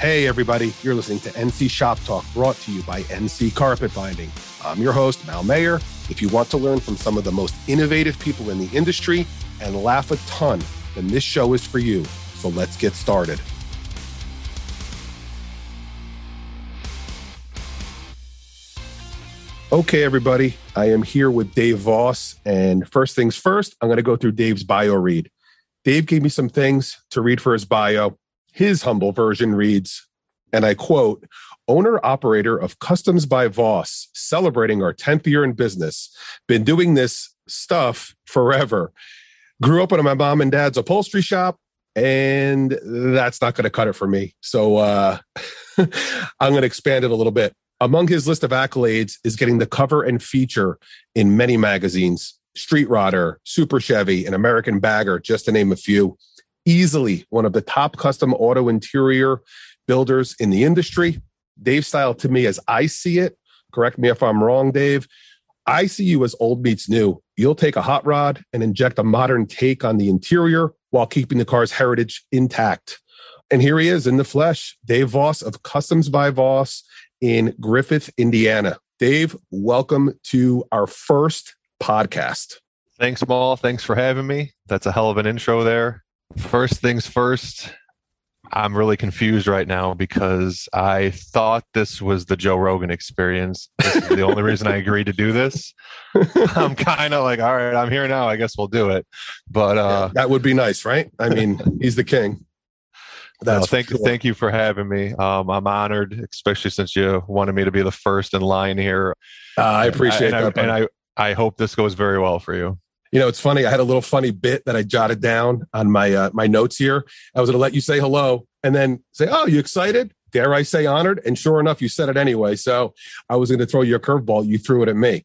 Hey, everybody, you're listening to NC Shop Talk brought to you by NC Carpet Binding. I'm your host, Mal Mayer. If you want to learn from some of the most innovative people in the industry and laugh a ton, then this show is for you. So let's get started. Okay, everybody, I am here with Dave Voss. And first things first, I'm going to go through Dave's bio read. Dave gave me some things to read for his bio. His humble version reads, and I quote, owner operator of Customs by Voss, celebrating our 10th year in business. Been doing this stuff forever. Grew up in my mom and dad's upholstery shop, and that's not going to cut it for me. So uh, I'm going to expand it a little bit. Among his list of accolades is getting the cover and feature in many magazines Street Rodder, Super Chevy, and American Bagger, just to name a few. Easily one of the top custom auto interior builders in the industry. Dave style to me, as I see it, correct me if I'm wrong, Dave. I see you as old meets new. You'll take a hot rod and inject a modern take on the interior while keeping the car's heritage intact. And here he is in the flesh, Dave Voss of Customs by Voss in Griffith, Indiana. Dave, welcome to our first podcast. Thanks, Mal. Thanks for having me. That's a hell of an intro there. First things first, I'm really confused right now because I thought this was the Joe Rogan experience. This is the only reason I agreed to do this. I'm kind of like, all right, I'm here now. I guess we'll do it. But uh, yeah, that would be nice, right? I mean, he's the king. That's no, thank sure. thank you for having me. Um, I'm honored, especially since you wanted me to be the first in line here. Uh, I appreciate and that, I, and I I hope this goes very well for you. You know, it's funny. I had a little funny bit that I jotted down on my uh, my notes here. I was going to let you say hello and then say, "Oh, you excited?" Dare I say honored? And sure enough, you said it anyway. So I was going to throw you a curveball. You threw it at me.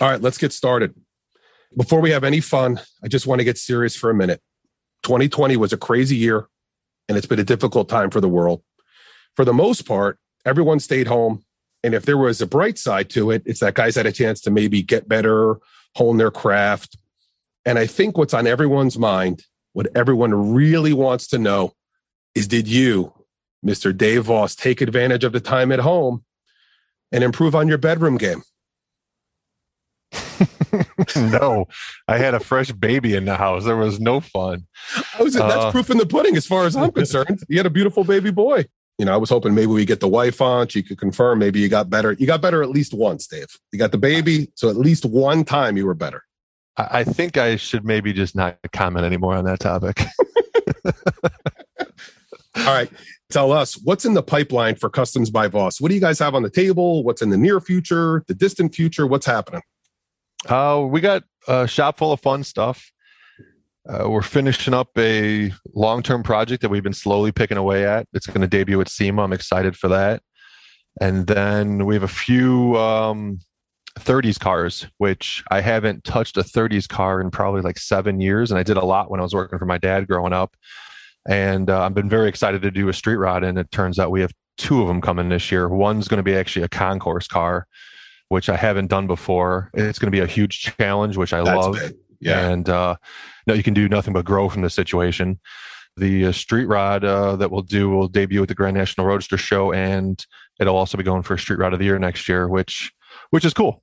All right, let's get started. Before we have any fun, I just want to get serious for a minute. 2020 was a crazy year, and it's been a difficult time for the world. For the most part, everyone stayed home. And if there was a bright side to it, it's that guys had a chance to maybe get better, hone their craft, and I think what's on everyone's mind, what everyone really wants to know is did you, Mr. Dave Voss, take advantage of the time at home and improve on your bedroom game? no, I had a fresh baby in the house. There was no fun. I was, that's uh, proof in the pudding, as far as I'm concerned. You had a beautiful baby boy. You know, I was hoping maybe we get the wife on. She could confirm. Maybe you got better. You got better at least once, Dave. You got the baby, so at least one time you were better. I think I should maybe just not comment anymore on that topic. All right. Tell us what's in the pipeline for Customs by Voss. What do you guys have on the table? What's in the near future, the distant future? What's happening? Uh, we got a shop full of fun stuff. Uh, we're finishing up a long term project that we've been slowly picking away at. It's going to debut at SEMA. I'm excited for that. And then we have a few um, 30s cars, which I haven't touched a 30s car in probably like seven years. And I did a lot when I was working for my dad growing up. And uh, I've been very excited to do a street rod. And it turns out we have two of them coming this year. One's going to be actually a concours car, which I haven't done before. It's going to be a huge challenge, which I That's love. Big. Yeah. And uh, no, you can do nothing but grow from the situation. The uh, street rod uh, that we'll do will debut at the Grand National Roadster Show, and it'll also be going for a street rod of the year next year, which which is cool.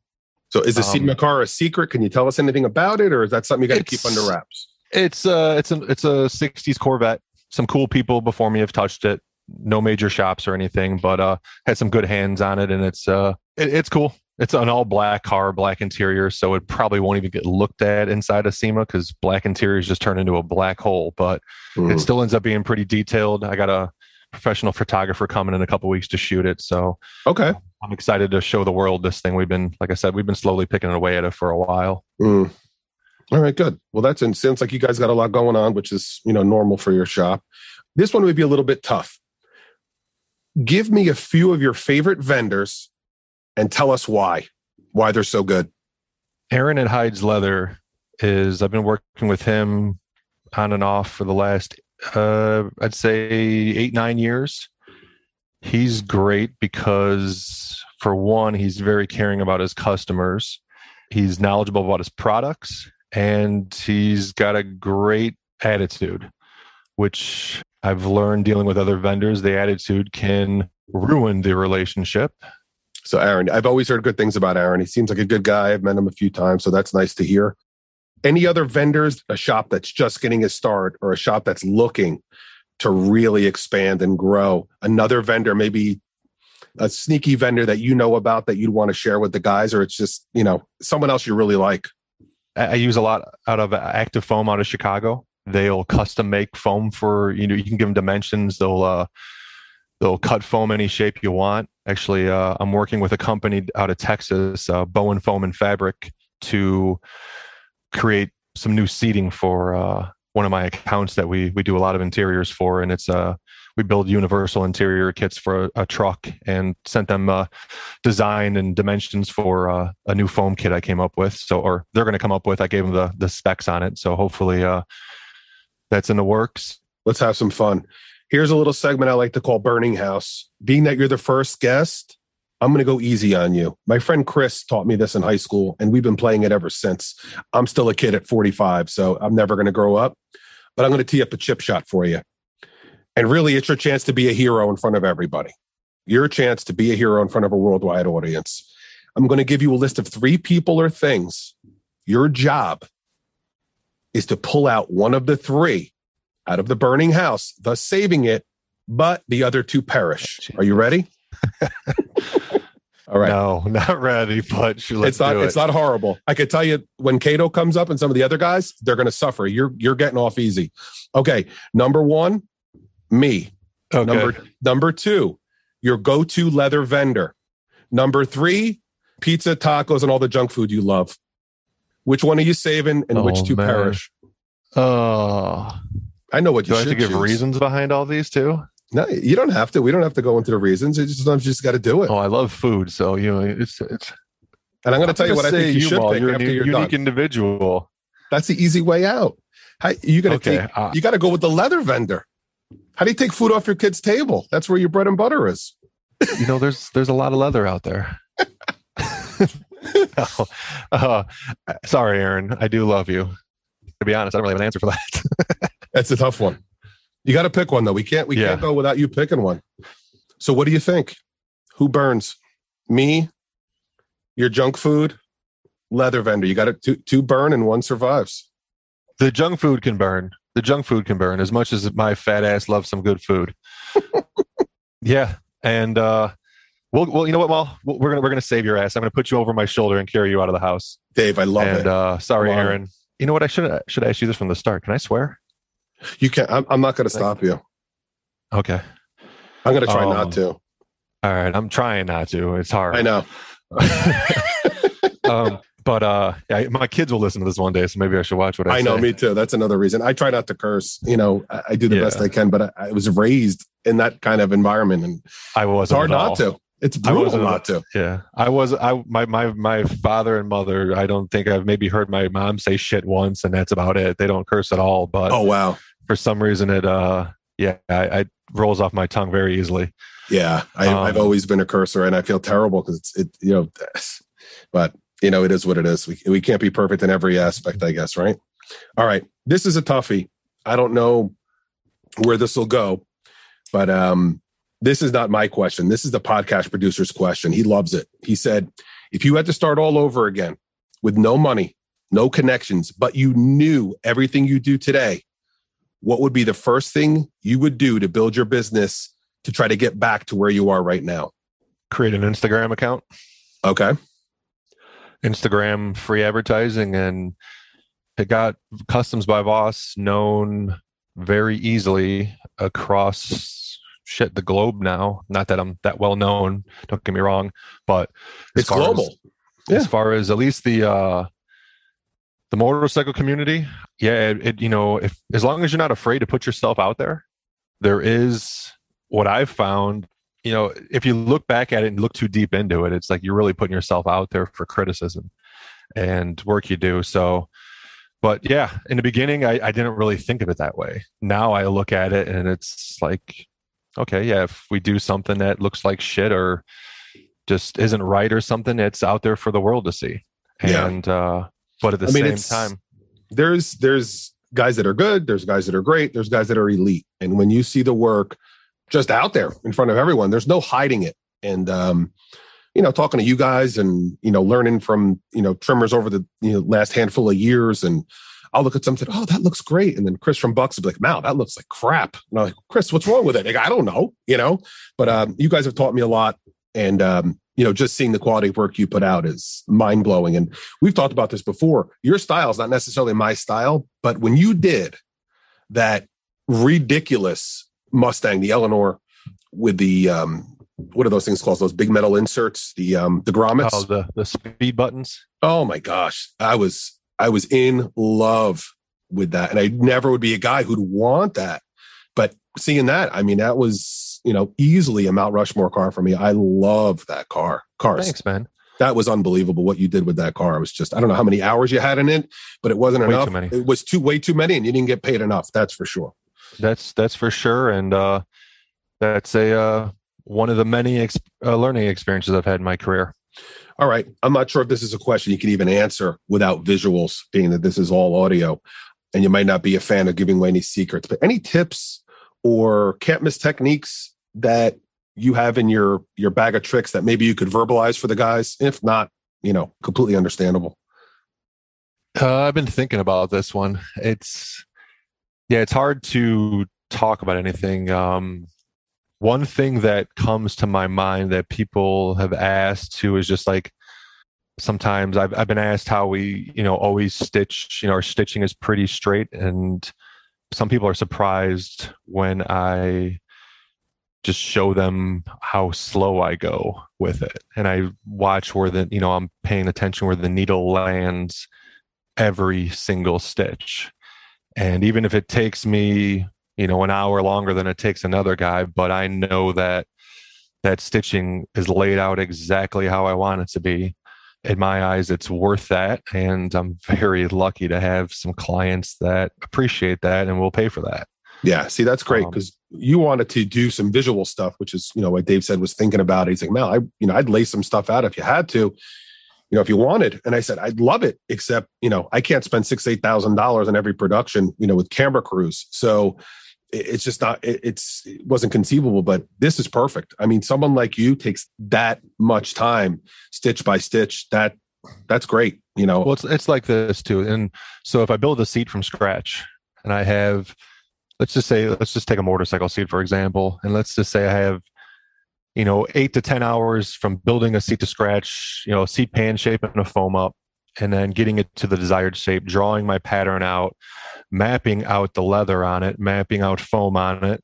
So is the um, SEMA car a secret? Can you tell us anything about it, or is that something you got to keep under wraps? It's uh it's a it's a '60s Corvette. Some cool people before me have touched it. No major shops or anything, but uh had some good hands on it, and it's uh it, it's cool. It's an all black car, black interior, so it probably won't even get looked at inside of SEMA because black interiors just turn into a black hole. But mm. it still ends up being pretty detailed. I got a professional photographer coming in a couple weeks to shoot it, so okay, I'm excited to show the world this thing. We've been, like I said, we've been slowly picking away at it for a while. Mm. All right, good. Well, that's it sounds like you guys got a lot going on, which is you know normal for your shop. This one would be a little bit tough. Give me a few of your favorite vendors and tell us why, why they're so good. Aaron at Hides Leather is I've been working with him on and off for the last uh, I'd say eight nine years. He's great because, for one, he's very caring about his customers. He's knowledgeable about his products and he's got a great attitude, which I've learned dealing with other vendors, the attitude can ruin the relationship. So, Aaron, I've always heard good things about Aaron. He seems like a good guy. I've met him a few times, so that's nice to hear. Any other vendors, a shop that's just getting a start or a shop that's looking to really expand and grow? Another vendor, maybe a sneaky vendor that you know about that you'd want to share with the guys, or it's just, you know, someone else you really like? I use a lot out of Active Foam out of Chicago. They'll custom make foam for you know you can give them dimensions. They'll uh, they'll cut foam any shape you want. Actually, uh, I'm working with a company out of Texas, uh, Bowen Foam and Fabric, to create some new seating for uh, one of my accounts that we we do a lot of interiors for, and it's uh we build universal interior kits for a, a truck and sent them uh, design and dimensions for uh, a new foam kit I came up with. So, or they're going to come up with. I gave them the the specs on it. So hopefully, uh, that's in the works. Let's have some fun. Here's a little segment I like to call Burning House. Being that you're the first guest, I'm going to go easy on you. My friend Chris taught me this in high school, and we've been playing it ever since. I'm still a kid at 45, so I'm never going to grow up. But I'm going to tee up a chip shot for you. And really, it's your chance to be a hero in front of everybody. Your chance to be a hero in front of a worldwide audience. I'm going to give you a list of three people or things. Your job is to pull out one of the three out of the burning house, thus saving it, but the other two perish. Are you ready? All right. No, not ready, but it's not. It. It's not horrible. I could tell you when Cato comes up and some of the other guys, they're going to suffer. You're you're getting off easy. Okay, number one, me. Okay. Number number two, your go-to leather vendor. Number three, pizza, tacos, and all the junk food you love. Which one are you saving, and oh, which two man. perish? Oh, I know what you. Do I have to give choose. reasons behind all these too? No, you don't have to. We don't have to go into the reasons. It's just sometimes you just got to do it. Oh, I love food, so you know it's it's. And I'm going to tell you what I think you, you should pick you're after a you're unique done. individual. That's the easy way out. How, you got to okay, take. Uh, you got to go with the leather vendor. How do you take food off your kid's table? That's where your bread and butter is. you know, there's there's a lot of leather out there. no. uh, sorry, Aaron. I do love you. To be honest, I don't really have an answer for that. That's a tough one. You got to pick one though. We can't. We yeah. can't go without you picking one. So, what do you think? Who burns? Me, your junk food, leather vendor. You got it. Two, two burn and one survives. The junk food can burn the junk food can burn as much as my fat ass loves some good food. yeah, and uh, well, well, you know what? Well, we're gonna we're gonna save your ass. I'm gonna put you over my shoulder and carry you out of the house. Dave, I love and, it. Uh, sorry, Aaron. You know what? I should should I ask you this from the start. Can I swear? You can. I'm, I'm not gonna stop you. Okay. I'm gonna try um, not to. All right, I'm trying not to. It's hard. I know. um, but uh, yeah, my kids will listen to this one day, so maybe I should watch what I. I know, me too. That's another reason. I try not to curse. You know, I, I do the yeah. best I can, but I, I, was raised in that kind of environment, and I was hard not to. It's brutal not to. Yeah, I was. I my my my father and mother. I don't think I've maybe heard my mom say shit once, and that's about it. They don't curse at all. But oh wow, for some reason it uh yeah, I, I rolls off my tongue very easily. Yeah, I, have um, always been a cursor, and I feel terrible because it's it you know, but you know, it is what it is. We, we can't be perfect in every aspect, I guess, right? All right. This is a toughie. I don't know where this will go, but um, this is not my question. This is the podcast producer's question. He loves it. He said, if you had to start all over again with no money, no connections, but you knew everything you do today, what would be the first thing you would do to build your business to try to get back to where you are right now? Create an Instagram account. Okay. Instagram free advertising, and it got Customs by Voss known very easily across shit the globe now. Not that I'm that well known, don't get me wrong, but it's global. As, yeah. As far as at least the uh the motorcycle community, yeah, it, it you know, if as long as you're not afraid to put yourself out there, there is what I've found you know, if you look back at it and look too deep into it, it's like you're really putting yourself out there for criticism and work you do. So, but yeah, in the beginning, I, I didn't really think of it that way. Now I look at it and it's like, okay, yeah, if we do something that looks like shit or just isn't right or something, it's out there for the world to see. And, yeah. uh, but at the I mean, same time, there's, there's, guys that are good, there's guys that are great, there's guys that are elite. And when you see the work just out there in front of everyone, there's no hiding it. And um, you know, talking to you guys and you know, learning from you know trimmers over the you know last handful of years, and I'll look at something, oh, that looks great, and then Chris from Bucks will be like, "Wow, that looks like crap." And I'm like, "Chris, what's wrong with it?" Like, I don't know, you know. But um, you guys have taught me a lot, and um, you know, just seeing the quality of work you put out is mind blowing. And we've talked about this before. Your style is not necessarily my style, but when you did that ridiculous Mustang, the Eleanor, with the um, what are those things called? Those big metal inserts, the um, the grommets. Oh, the the speed buttons. Oh my gosh, I was I was in love with that, and I never would be a guy who'd want that. But seeing that, I mean, that was you know, easily a Mount Rushmore car for me. I love that car. Cars. Thanks, man. That was unbelievable what you did with that car. It was just I don't know how many hours you had in it, but it wasn't way enough. It was too way too many, and you didn't get paid enough. That's for sure. That's that's for sure, and uh, that's a uh, one of the many ex- uh, learning experiences I've had in my career. All right, I'm not sure if this is a question you can even answer without visuals, being that this is all audio, and you might not be a fan of giving away any secrets. But any tips or can't miss techniques that you have in your your bag of tricks that maybe you could verbalize for the guys? If not, you know, completely understandable. Uh, I've been thinking about this one. It's yeah, it's hard to talk about anything. Um, one thing that comes to my mind that people have asked too is just like sometimes I've I've been asked how we you know always stitch. You know, our stitching is pretty straight, and some people are surprised when I just show them how slow I go with it. And I watch where the, you know, I'm paying attention where the needle lands every single stitch. And even if it takes me, you know, an hour longer than it takes another guy, but I know that that stitching is laid out exactly how I want it to be. In my eyes, it's worth that. And I'm very lucky to have some clients that appreciate that and will pay for that. Yeah, see, that's great because um, you wanted to do some visual stuff, which is, you know, what Dave said was thinking about. It. He's like, Mel, I, you know, I'd lay some stuff out if you had to, you know, if you wanted. And I said, I'd love it, except, you know, I can't spend six, eight thousand dollars on every production, you know, with camera crews. So it's just not, it's, it wasn't conceivable, but this is perfect. I mean, someone like you takes that much time, stitch by stitch. That that's great. You know, well, it's it's like this too. And so if I build a seat from scratch and I have let's just say let's just take a motorcycle seat for example and let's just say i have you know eight to ten hours from building a seat to scratch you know seat pan shape and a foam up and then getting it to the desired shape drawing my pattern out mapping out the leather on it mapping out foam on it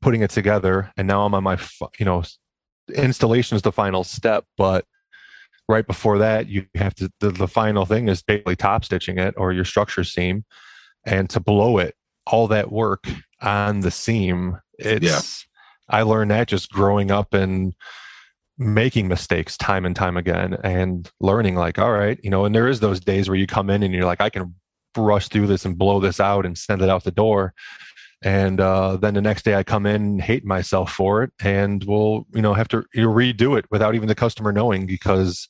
putting it together and now i'm on my you know installation is the final step but right before that you have to the, the final thing is basically top stitching it or your structure seam and to blow it all that work on the seam. It's yeah. I learned that just growing up and making mistakes time and time again and learning like all right you know and there is those days where you come in and you're like i can brush through this and blow this out and send it out the door and uh, then the next day i come in hate myself for it and we'll you know have to you redo it without even the customer knowing because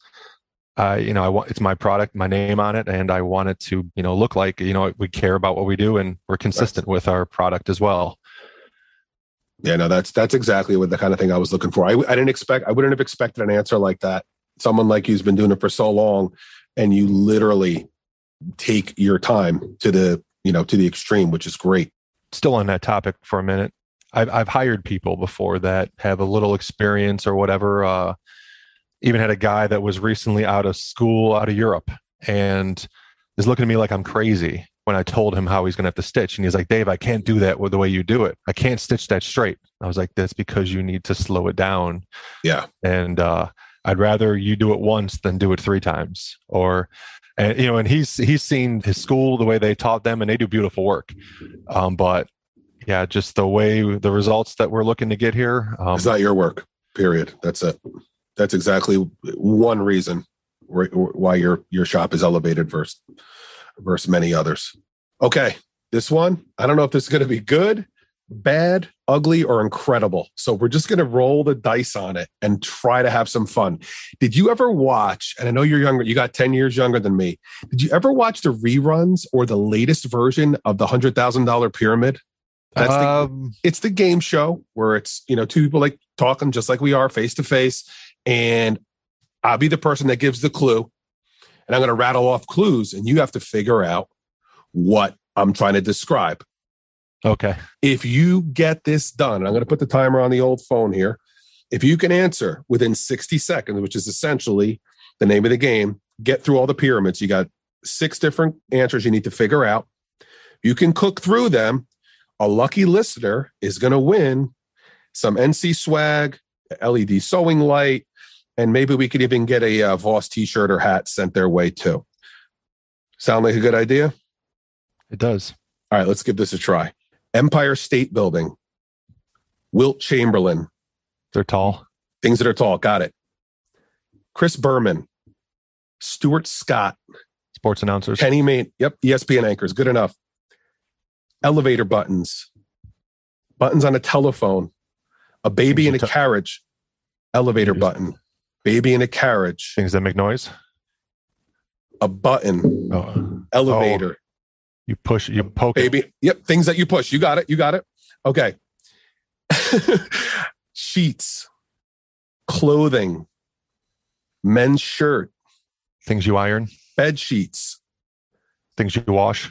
i you know, I want it's my product, my name on it, and I want it to, you know, look like you know we care about what we do and we're consistent right. with our product as well. Yeah, no, that's that's exactly what the kind of thing I was looking for. I, I didn't expect, I wouldn't have expected an answer like that. Someone like you's been doing it for so long, and you literally take your time to the, you know, to the extreme, which is great. Still on that topic for a minute. I've I've hired people before that have a little experience or whatever. Uh, even had a guy that was recently out of school out of Europe and is looking at me like I'm crazy when I told him how he's going to have to stitch. And he's like, Dave, I can't do that with the way you do it. I can't stitch that straight. I was like, that's because you need to slow it down. Yeah. And uh, I'd rather you do it once than do it three times. Or, and you know, and he's he's seen his school the way they taught them, and they do beautiful work. Um, but yeah, just the way the results that we're looking to get here. Um, it's not your work. Period. That's it that's exactly one reason why your your shop is elevated versus versus many others. Okay, this one I don't know if this is going to be good, bad, ugly, or incredible. So we're just going to roll the dice on it and try to have some fun. Did you ever watch, and I know you're younger, you got 10 years younger than me. Did you ever watch the reruns or the latest version of the $100,000 pyramid? That's the, Um, it's the game show where it's, you know, two people like talking just like we are face to face. And I'll be the person that gives the clue. And I'm going to rattle off clues and you have to figure out what I'm trying to describe okay. if you get this done, I'm going to put the timer on the old phone here. If you can answer within 60 seconds, which is essentially the name of the game, get through all the pyramids. You got six different answers you need to figure out. You can cook through them. A lucky listener is going to win some NC swag, LED sewing light, and maybe we could even get a uh, Voss t-shirt or hat sent their way too. Sound like a good idea? It does. All right, let's give this a try. Empire State Building, Wilt Chamberlain, They're tall. things that are tall. Got it. Chris Berman, Stuart Scott, Sports announcers. Kenny Mayne. Yep, ESPN anchors. Good enough. Elevator buttons, buttons on a telephone, a baby in a t- carriage, elevator button, baby in a carriage, Things that make noise. a button, Oh, elevator, oh. you push, you poke it. baby. Yep, things that you push. You got it. You got it. Okay. Sheets, clothing, men's shirt, Things you iron. bed sheets. Things you wash.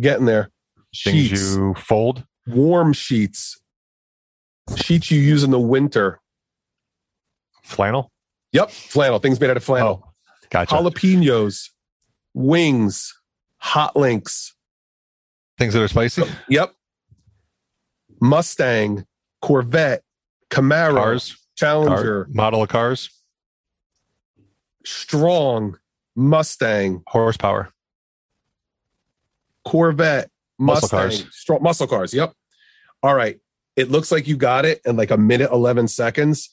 Getting there. Things Sheets, you fold. warm sheets, sheets you use in the winter. Flannel. Yep, flannel. Things made out of flannel. Oh, gotcha. Jalapenos, wings, hot links. Things that are spicy. Yep. Mustang, Corvette, Camaro, Cars. Challenger, Car, model of cars. strong Mustang, Horsepower. Corvette, Muscle cars. strong muscle cars. Yep. All right. It looks like you got it in like a minute eleven seconds.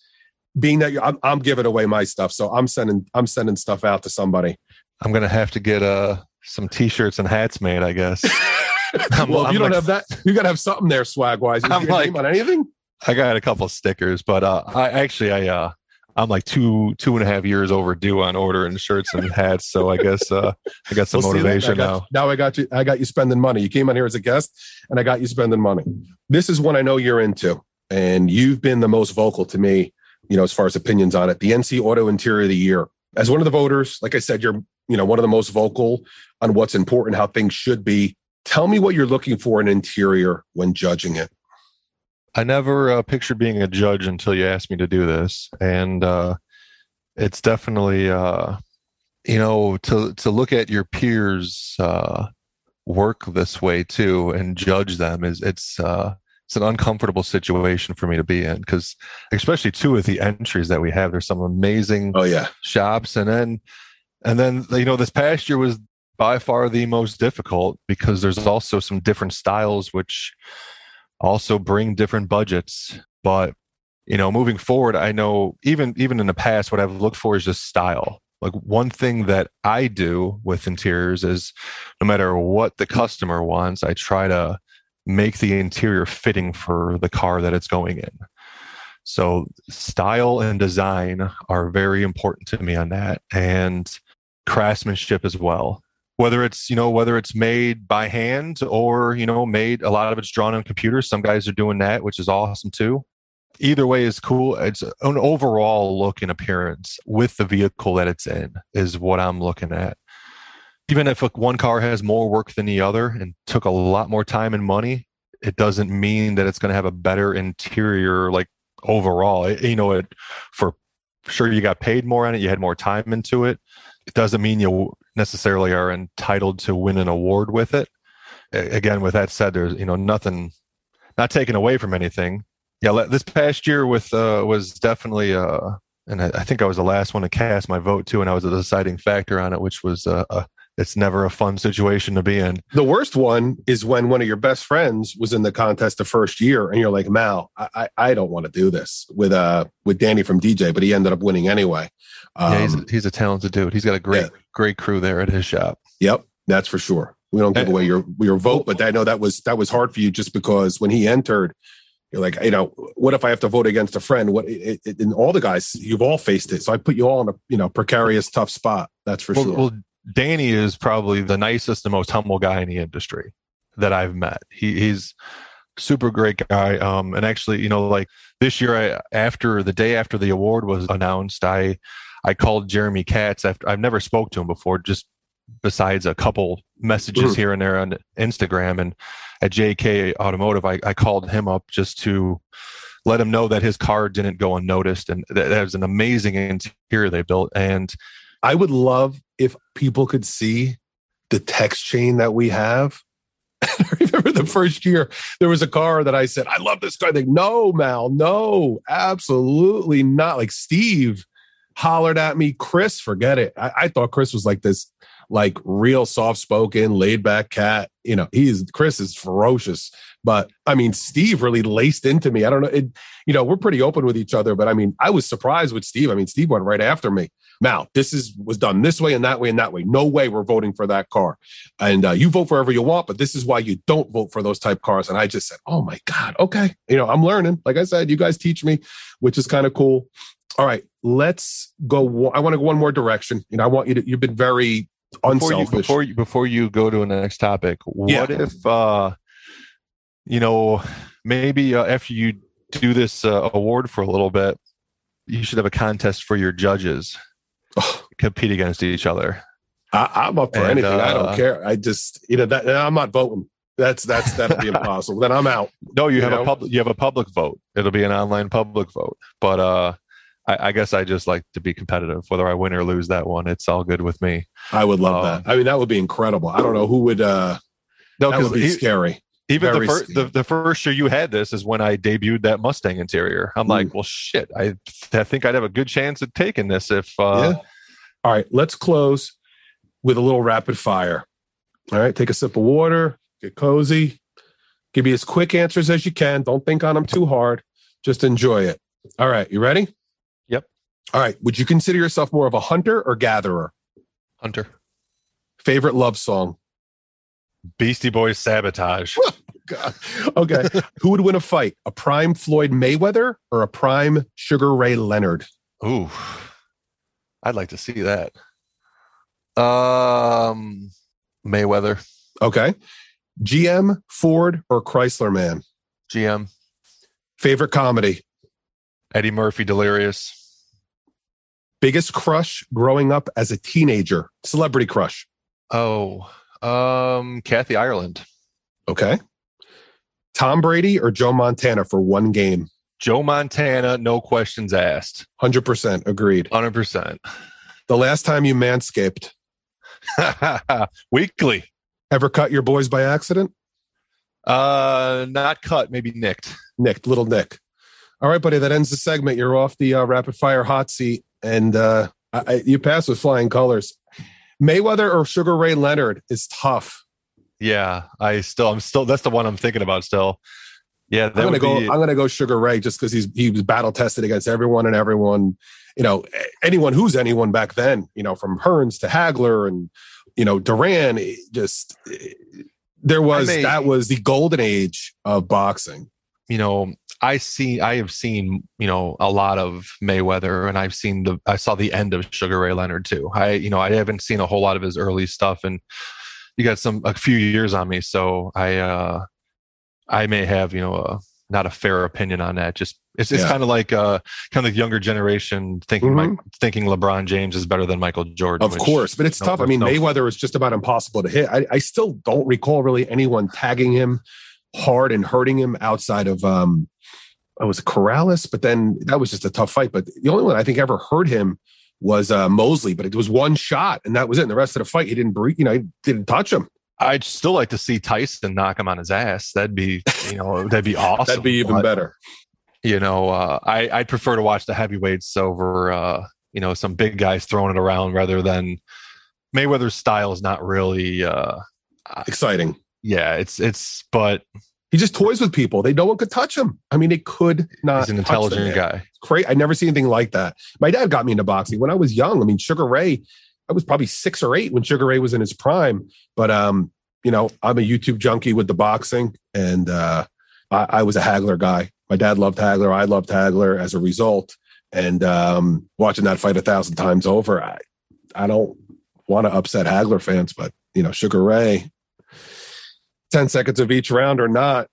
Being that you're, I'm, I'm giving away my stuff, so I'm sending I'm sending stuff out to somebody. I'm gonna have to get uh some t-shirts and hats made. I guess. Well, if I'm you don't like- have that, you got to have something there swag wise. Is I'm like- on anything? I got a couple of stickers, but uh, I actually I uh I'm like two two and a half years overdue on ordering shirts and hats. So I guess uh I got some We'll see that. motivation I got- now. Now I got you. I got you spending money. You came on here as a guest, and I got you spending money. This is one I know you're into, and you've been the most vocal to me. You know, as far as opinions on it, the NC Auto Interior of the Year. As one of the voters, like I said, you're you know one of the most vocal on what's important, how things should be. Tell me what you're looking for in interior when judging it. I never uh, pictured being a judge until you asked me to do this, and uh, it's definitely uh, you know to to look at your peers uh, work this way too and judge them is it's uh, it's an uncomfortable situation for me to be in because especially two of the entries that we have there's some amazing Oh yeah, shops and then and then you know this past year was by far the most difficult because there's also some different styles which also bring different budgets. But you know moving forward i know even even in the past what i've looked for is just style. Like one thing that i do with interiors is no matter what the customer wants i try to make the interior fitting for the car that it's going in. So style and design are very important to me on that and craftsmanship as well. Whether it's you know whether it's made by hand or you know made a lot of it's drawn on computers. Some guys are doing that which is awesome too. Either way is cool. It's an overall look and appearance with the vehicle that it's in is what i'm looking at even if one car has more work than the other and took a lot more time and money it doesn't mean that it's going to have a better interior like overall. It- you know it for sure you got paid more on it you had more time into it. It doesn't mean you necessarily are entitled to win an award with it. Again with that said there's you know nothing not taken away from anything. Yeah this past year with uh was definitely uh and I, think i was the last one to cast my vote too and i was a deciding factor on it which was uh, uh it's never a fun situation to be in the worst one is when one of your best friends was in the contest the first year, and you're like, Mal, I I, I don't want to do this with uh with Danny from DJ, but he ended up winning anyway. yeah he's, Um, he's a talented dude he's got a great yeah. great crew there at his shop Yep, that's for sure. We don't give away your your vote, but I know that was that was hard for you just because when he entered, you're like, you know, what if I have to vote against a friend? What? It, it, and all the guys, you've all faced it. So I put you all in a you know precarious, tough spot. That's for well, sure. Well, Danny is probably the nicest and most humble guy in the industry that I've met. He, he's super great guy. Um, and actually, you know, like this year, I after the day after the award was announced, I I called Jeremy Katz after I've never spoke to him before, just besides a couple messages mm-hmm. here and there on Instagram and at JK Automotive, I, I called him up just to let him know that his car didn't go unnoticed and that, that was an amazing interior they built. And I would love if people could see the text chain that we have. I remember the first year there was a car that I said, I love this car. They no, Mal, no, absolutely not. Like Steve hollered at me, Chris, forget it. I, I thought Chris was like this like real soft spoken, laid back cat. You know, he's Chris is ferocious, but I mean, Steve really laced into me. I don't know. It, you know, we're pretty open with each other, but I mean, I was surprised with Steve. I mean, Steve went right after me. Now, this is was done this way and that way and that way. No way we're voting for that car. And uh, you vote for whatever you want, but this is why you don't vote for those type cars. And I just said, oh my God, okay. You know, I'm learning. Like I said, you guys teach me, which is kind of cool. All right, let's go. I want to go one more direction. You know, I want you to. You've been very before you, before you before you go to the next topic, what yeah. if uh you know maybe uh, after you do this uh, award for a little bit, you should have a contest for your judges compete against each other. I, am up for and, anything. Uh, I don't uh, care. I just you know that I'm not voting. That's that's that'll be impossible. then I'm out. No, you, you have know? a public you have a public vote. It'll be an online public vote. But uh I, I, guess I just like to be competitive. Whether I win or lose that one, it's all good with me. I would love um, that. I mean, that would be incredible. I don't know who would. uh No, that would be he, scary. Even the first the, the first year you had this is when I debuted that Mustang interior. I'm like, well, shit. I I think I'd have a good chance at taking this if. uh yeah. All right, let's close with a little rapid fire. All right, take a sip of water, get cozy, give me as quick answers as you can. Don't think on them too hard. Just enjoy it. All right, you ready? All right. Would you consider yourself more of a hunter or gatherer? Hunter. Favorite love song? Beastie Boys Sabotage. God. Okay. Who would win a fight? A prime Floyd Mayweather or a prime Sugar Ray Leonard? Ooh. I'd like to see that. Um Mayweather. Okay. GM, Ford, or Chrysler man? GM. Favorite comedy? Eddie Murphy Delirious. Biggest crush growing up as a teenager, celebrity crush. Oh, um, Kathy Ireland. Okay. Tom Brady or Joe Montana for one game? Joe Montana, no questions asked. 100% agreed. 100%. The last time you manscaped? Weekly. Ever cut your boys by accident? Uh, not cut, maybe nicked. Nicked, little nick. All right, buddy, that ends the segment. You're off the uh, rapid fire hot seat and uh, I, you pass with flying colors. Mayweather or Sugar Ray Leonard is tough. Yeah, I still, I'm still. That's the one I'm thinking about still. Yeah, I'm gonna go. Be... I'm gonna go Sugar Ray just because he's he was battle tested against everyone and everyone. You know, anyone who's anyone back then. You know, from Hearns to Hagler and you know Duran. Just there was may, that was the golden age of boxing. You know, I see I have seen, you know, a lot of Mayweather and I've seen the I saw the end of Sugar Ray Leonard too. I you know, I haven't seen a whole lot of his early stuff and you got some a few years on me, so I uh I may have, you know, a not a fair opinion on that. Just it's it's yeah. kind of like uh kind of like younger generation thinking mm-hmm. thinking LeBron James is better than Michael Jordan. Of which, course, but it's tough. I mean, no, Mayweather is just about impossible to hit. I, I still don't recall really anyone tagging him hard and hurting him outside of um I was Corrales, but then that was just a tough fight. But the only one I think ever hurt him was uh, Mosley, but it was one shot and that was it. And the rest of the fight, he didn't breathe, you know, he didn't touch him. I'd still like to see Tyson knock him on his ass. That'd be, you know, that'd be awesome. that'd be even but, better. You know, uh, I I'd prefer to watch the heavyweights over, uh, you know, some big guys throwing it around rather than Mayweather's style is not really uh, exciting. Yeah, it's it's but he just toys with people. They no one could touch him. I mean, they could not. He's an intelligent guy. Great. I never see anything like that. My dad got me into boxing when I was young. I mean, Sugar Ray. I was probably six or eight when Sugar Ray was in his prime. But um, you know, I'm a YouTube junkie with the boxing, and uh, I, I was a Hagler guy. My dad loved Hagler. I loved Hagler as a result. And um, watching that fight a thousand times over, I, I don't want to upset Hagler fans, but you know, Sugar Ray, 10 seconds of each round or not,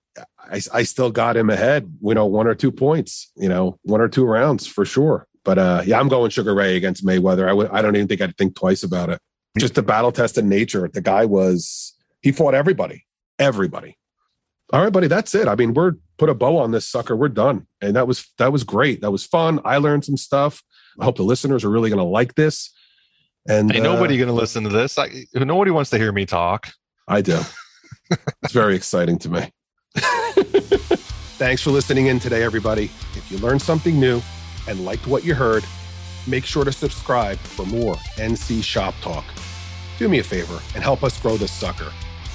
I, I still got him ahead, you know, one or two points, you know, one or two rounds for sure. But uh, yeah, I'm going Sugar Ray against Mayweather. I don't even think I'd think twice about it. Just the battle test in nature. The guy was, he fought everybody, everybody. All right, buddy, that's it. I mean, we're put a bow on this sucker. We're done. And that was, that was great. That was fun. I learned some stuff. I hope the listeners are really going to like this. And Ain't uh, nobody going to listen to this. I, nobody wants to hear me talk. I do. It's very exciting to me. Thanks for listening in today, everybody. If you learned something new and liked what you heard, make sure to subscribe for more NC Shop Talk. Do me a favor and help us grow this sucker.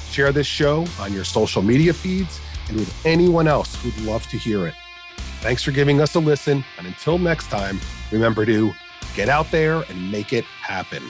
Share this show on your social media feeds and with anyone else who'd love to hear it. Thanks for giving us a listen. And until next time, remember to get out there and make it happen.